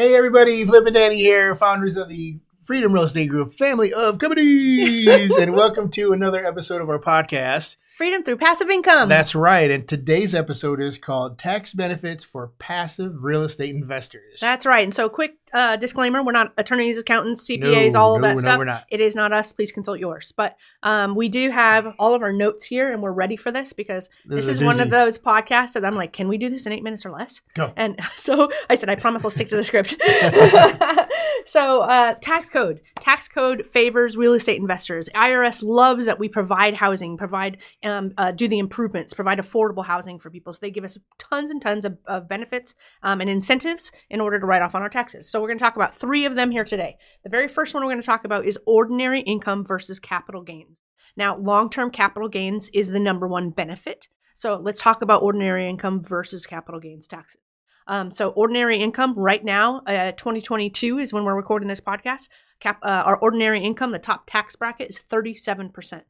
Hey everybody, Flip and Dani here, founders of the Freedom Real Estate Group family of companies, and welcome to another episode of our podcast. Freedom through passive income. That's right, and today's episode is called Tax Benefits for Passive Real Estate Investors. That's right. And so, quick uh, disclaimer: we're not attorneys, accountants, CPAs, No, all of no, that no, stuff. we're not. It is not us. Please consult yours. But um, we do have all of our notes here, and we're ready for this because this, is is one of those podcasts that I'm like, can we do this in eight minutes or less? Go. And so I said, I promise I'll stick to the script. so, uh, tax code. Tax code favors real estate investors. IRS loves that we provide housing, provide, um, uh, do the improvements, provide affordable housing for people. So they give us tons and tons of, of benefits um, and incentives in order to write off on our taxes. So we're going to talk about three of them here today. The very first one we're going to talk about is ordinary income versus capital gains. Now, long term capital gains is the number one benefit. So let's talk about ordinary income versus capital gains taxes. Um, so ordinary income right now, uh, 2022 is when we're recording this podcast. Cap, uh, our ordinary income, the top tax bracket is 37%.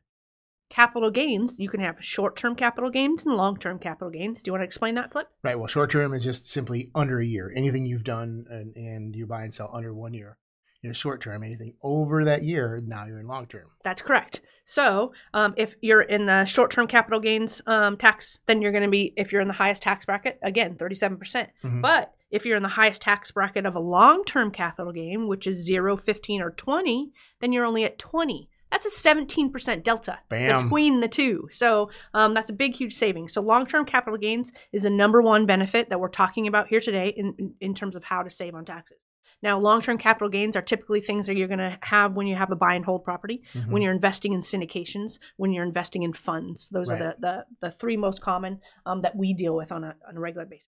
Capital gains, you can have short-term capital gains and long-term capital gains. Do you want to explain that, Flip? Right, well, short term is just simply under a year. Anything you've done and, and you buy and sell under one year is short term. Anything over that year, now you're in long term. That's correct. So, um, if you're in the short-term capital gains um, tax, then you're going to be, if you're in the highest tax bracket, again, 37%. Mhm. But if you're in the highest tax bracket of a long-term capital gain, which is 0, 15, or 20, then you're only at 20. That's a 17% delta Bam. between the two. So um, that's a big, huge savings. So long-term capital gains is the number one benefit that we're talking about here today in, in, terms of how to save on taxes. Now, long-term capital gains are typically things that you're going to have when you have a buy and hold property, Mhm. when you're investing in syndications, when you're investing in funds. Those Right. are the, the, the three most common um, that we deal with on a, on a regular basis.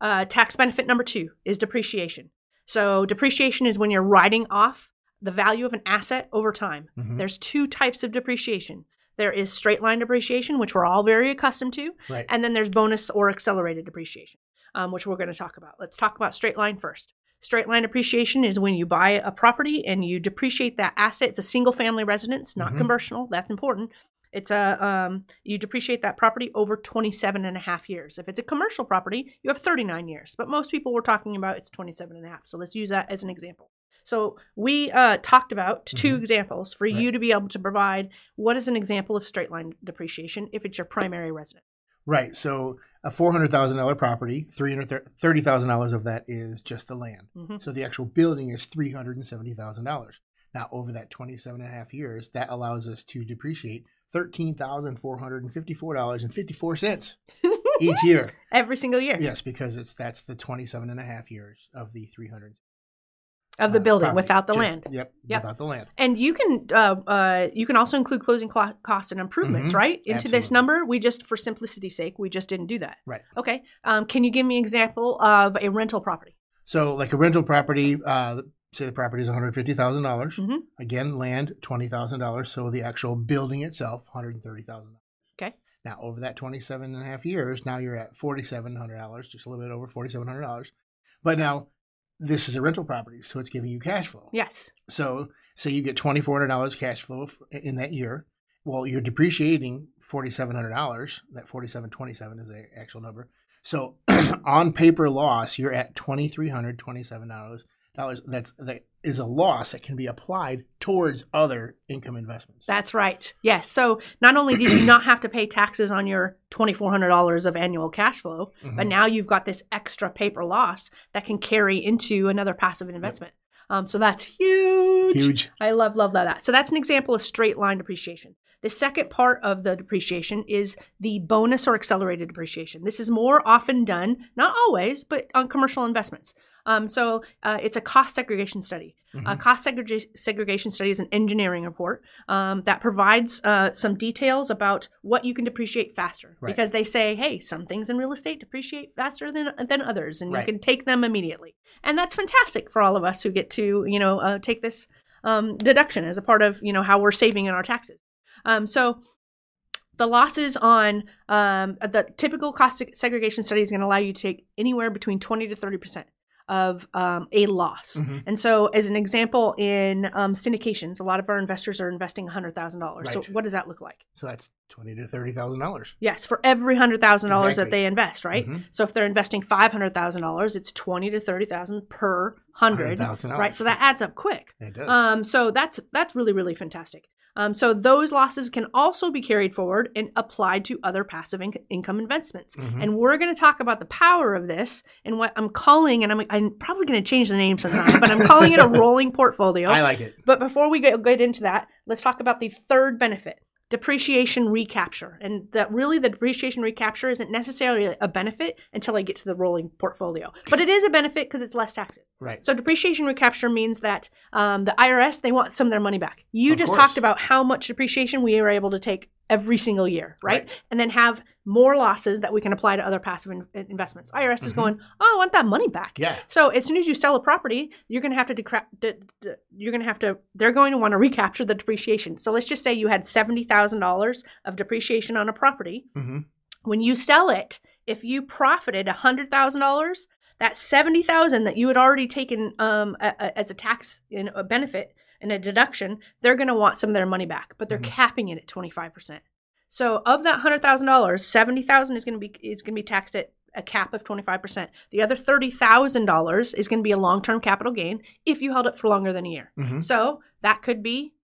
Uh, tax benefit number two is depreciation. So depreciation is when you're writing off the value of an asset over time. Mhm. There's two types of depreciation. There is straight line depreciation, which we're all very accustomed to, Right. and then there's bonus or accelerated depreciation, um, which we're going to talk about. Let's talk about straight line first. Straight line depreciation is when you buy a property and you depreciate that asset. It's a single family residence, not Mhm. commercial. That's important. It's a um, you depreciate that property over 27 and a half years. If it's a commercial property, you have 39 years. But most people we're talking about it's 27 and a half. So let's use that as an example. So we uh, talked about 2 Mhm. examples for you to be able to provide what is an example of straight line depreciation if it's your primary residence. Right. So a four hundred thousand dollar property, three hundred thirty thousand dollars of that is just the land. Mhm. So the actual building is three hundred and seventy thousand dollars. Now over that 27 and a half years, that allows us to depreciate thirteen thousand four hundred and fifty four dollars and fifty four cents each year. Every single year Yes, because it's that's the 27 and a half years of the 300 of the uh, building property. without the Just- land. Yep, Yep. without the land. And you can uh, uh, you can also include closing clo- costs and improvements, Mhm. right? Into this number. We just, for simplicity's sake, we just didn't do that. Right. Okay. Um, can you give me an example of a rental property? So like a rental property, uh, say the property is $150,000. dollars Mhm. Again, land $20,000. So the actual building itself, $130,000. Okay. Now over that 27 and a half years, now you're at $4,700, just a little bit over $4,700. But now this is a rental property, so it's giving you cash flow. Yes. So say you get twenty four hundred dollars cash flow in that year. Well, you're depreciating forty seven hundred dollars. That forty seven twenty seven is the actual number. So on paper loss, you're at twenty three hundred twenty seven dollars. Dollars that's that is a loss that can be applied towards other income investments. That's right. Yes. So not only did you not have to pay taxes on your $2,400 of annual cash flow, but Mhm. now you've got this extra paper loss that can carry into another passive investment. Um, so that's huge. Huge. I love, love, love that. So that's an example of straight line depreciation. The second part of the depreciation is the bonus or accelerated depreciation. This is more often done, not always, but on commercial investments. Um, so uh, it's a cost segregation study. A Mhm. cost segrega- segregation study is an engineering report um, that provides uh, some details about what you can depreciate faster. Right. Because they say, hey, some things in real estate depreciate faster than than others, and Right. you can take them immediately. And that's fantastic for all of us who get to you know uh, take this um, deduction as a part of you know how we're saving in our taxes. Um, so the losses on um, the typical cost segregation study is going to allow you to take anywhere between 20 to 30 percent of um, a loss. Mhm. And so, as an example, in um, syndications, a lot of our investors are investing $100,000. So, what does that look like? So that's twenty to thirty thousand dollars. Yes, for every hundred thousand dollars that they invest, right? Mhm. So if they're investing five hundred thousand dollars, it's twenty to thirty thousand per hundred, $100,000. right? So that adds up quick. It does. Um, so that's that's really really fantastic. Um, so those losses can also be carried forward and applied to other passive inc- income investments. Mhm. And we're going to talk about the power of this and what I'm calling, and I'm, I'm probably going to change the name sometime, but I'm calling it a rolling portfolio. I like it. But before we get, get into that, let's talk about the third benefit depreciation recapture. And that really, the depreciation recapture isn't necessarily a benefit until I get to the rolling portfolio. But it is a benefit because it's less taxes. Right. So depreciation recapture means that um, the IRS, they want some of their money back. You Of just course. talked about how much depreciation we are able to take every single year, right? Right. And then have more losses that we can apply to other passive in- investments. IRS is Mhm. going, oh, I want that money back. Yeah. So as soon as you sell a property, you're going to have to decra- de- de- you're going to have to they're going to want to recapture the depreciation. So let's just say you had seventy thousand dollars of depreciation on a property. hmm When you sell it, if you profited hundred thousand dollars, that seventy thousand that you had already taken um, a, a- as a tax in a benefit and a deduction, they're going to want some of their money back, but they're Mhm. capping it at twenty five percent. So of that hundred thousand dollars, seventy thousand is going to be is going to be taxed at a cap of twenty five percent. The other thirty thousand dollars is going to be a long term capital gain if you held it for longer than a year. hmm So that could be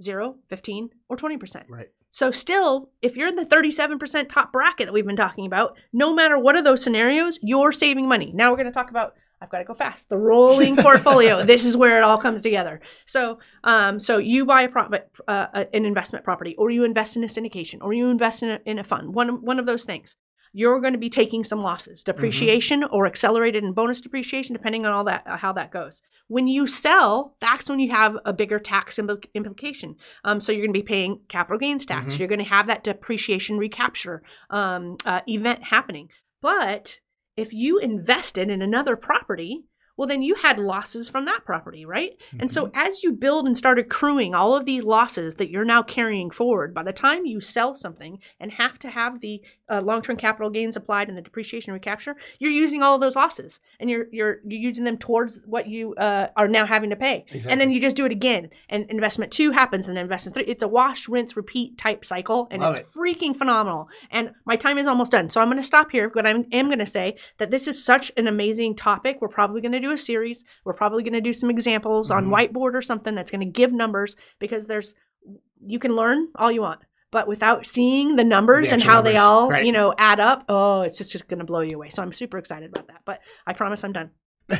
zero, 15, or twenty percent. Right. So still, if you're in the 37% top bracket that we've been talking about, no matter what of those scenarios, you're saving money. Now we're going to talk about I've got to go fast. The rolling portfolio. This is where it all comes together. So, um, so you buy a profit, uh, an investment property, or you invest in a syndication, or you invest in a, in a fund. One one of those things. You're going to be taking some losses, depreciation or accelerated and bonus depreciation, depending on all that uh, how that goes. When you sell, that's when you have a bigger tax impl- implication. Um, so you're going to be paying capital gains tax. Mhm. You're going to have that depreciation recapture um, uh, event happening. But if you invested in another property, well, then you had losses from that property, right? And so as you build and start accruing all of these losses that you're now carrying forward, by the time you sell something and have to have the uh, long-term capital gains applied and the depreciation recapture, you're using all of those losses and you're you're you're using them towards what you uh, are now having to pay. And then you just do it again, and investment two happens, and then investment three. It's a wash, rinse, repeat type cycle, and Love it's it. freaking phenomenal. And my time is almost done, so I'm going to stop here. But I am going to say that this is such an amazing topic. We're probably going to do a series. We're probably going to do some examples on Mhm. whiteboard or something that's going to give numbers because there's you can learn all you want. But without seeing the numbers The and how they numbers, all, right. you know, add up, oh, it's just, just going to blow you away. So I'm super excited about that. But I promise I'm done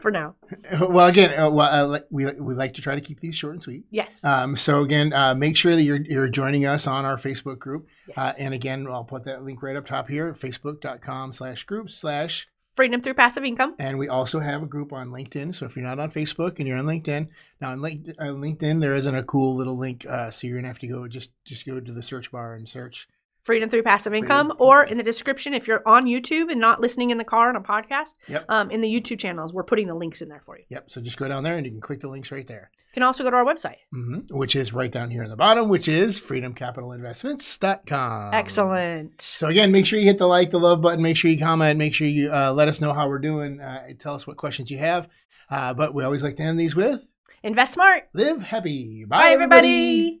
for now. well, again, uh, well, uh, we we like to try to keep these short and sweet. Yes. Um, so again, uh, make sure that you're you're joining us on our Facebook group. yes. Uh, and again, I'll put that link right up top here, facebook.com slash group slash. Freedom through passive income. And we also have a group on LinkedIn. So if you're not on Facebook and you're on LinkedIn, now on uh, LinkedIn, there isn't a cool little link. Uh, so you're to have to go just, just go to the search bar and search. Freedom through passive income, Freedom. or in the description, if you're on YouTube and not listening in the car on a podcast, Yep. um, in the YouTube channels, we're putting the links in there for you. Yep. So just go down there and you can click the links right there. You can also go to our website. hmm Which is right down here in the bottom, which is freedomcapitalinvestments.com. Excellent. So again, make sure you hit the like, the love button. Make sure you comment. Make sure you uh, let us know how we're doing. Uh, tell us what questions you have. Uh, but we always like to end these with Invest smart. live happy. Bye, everybody.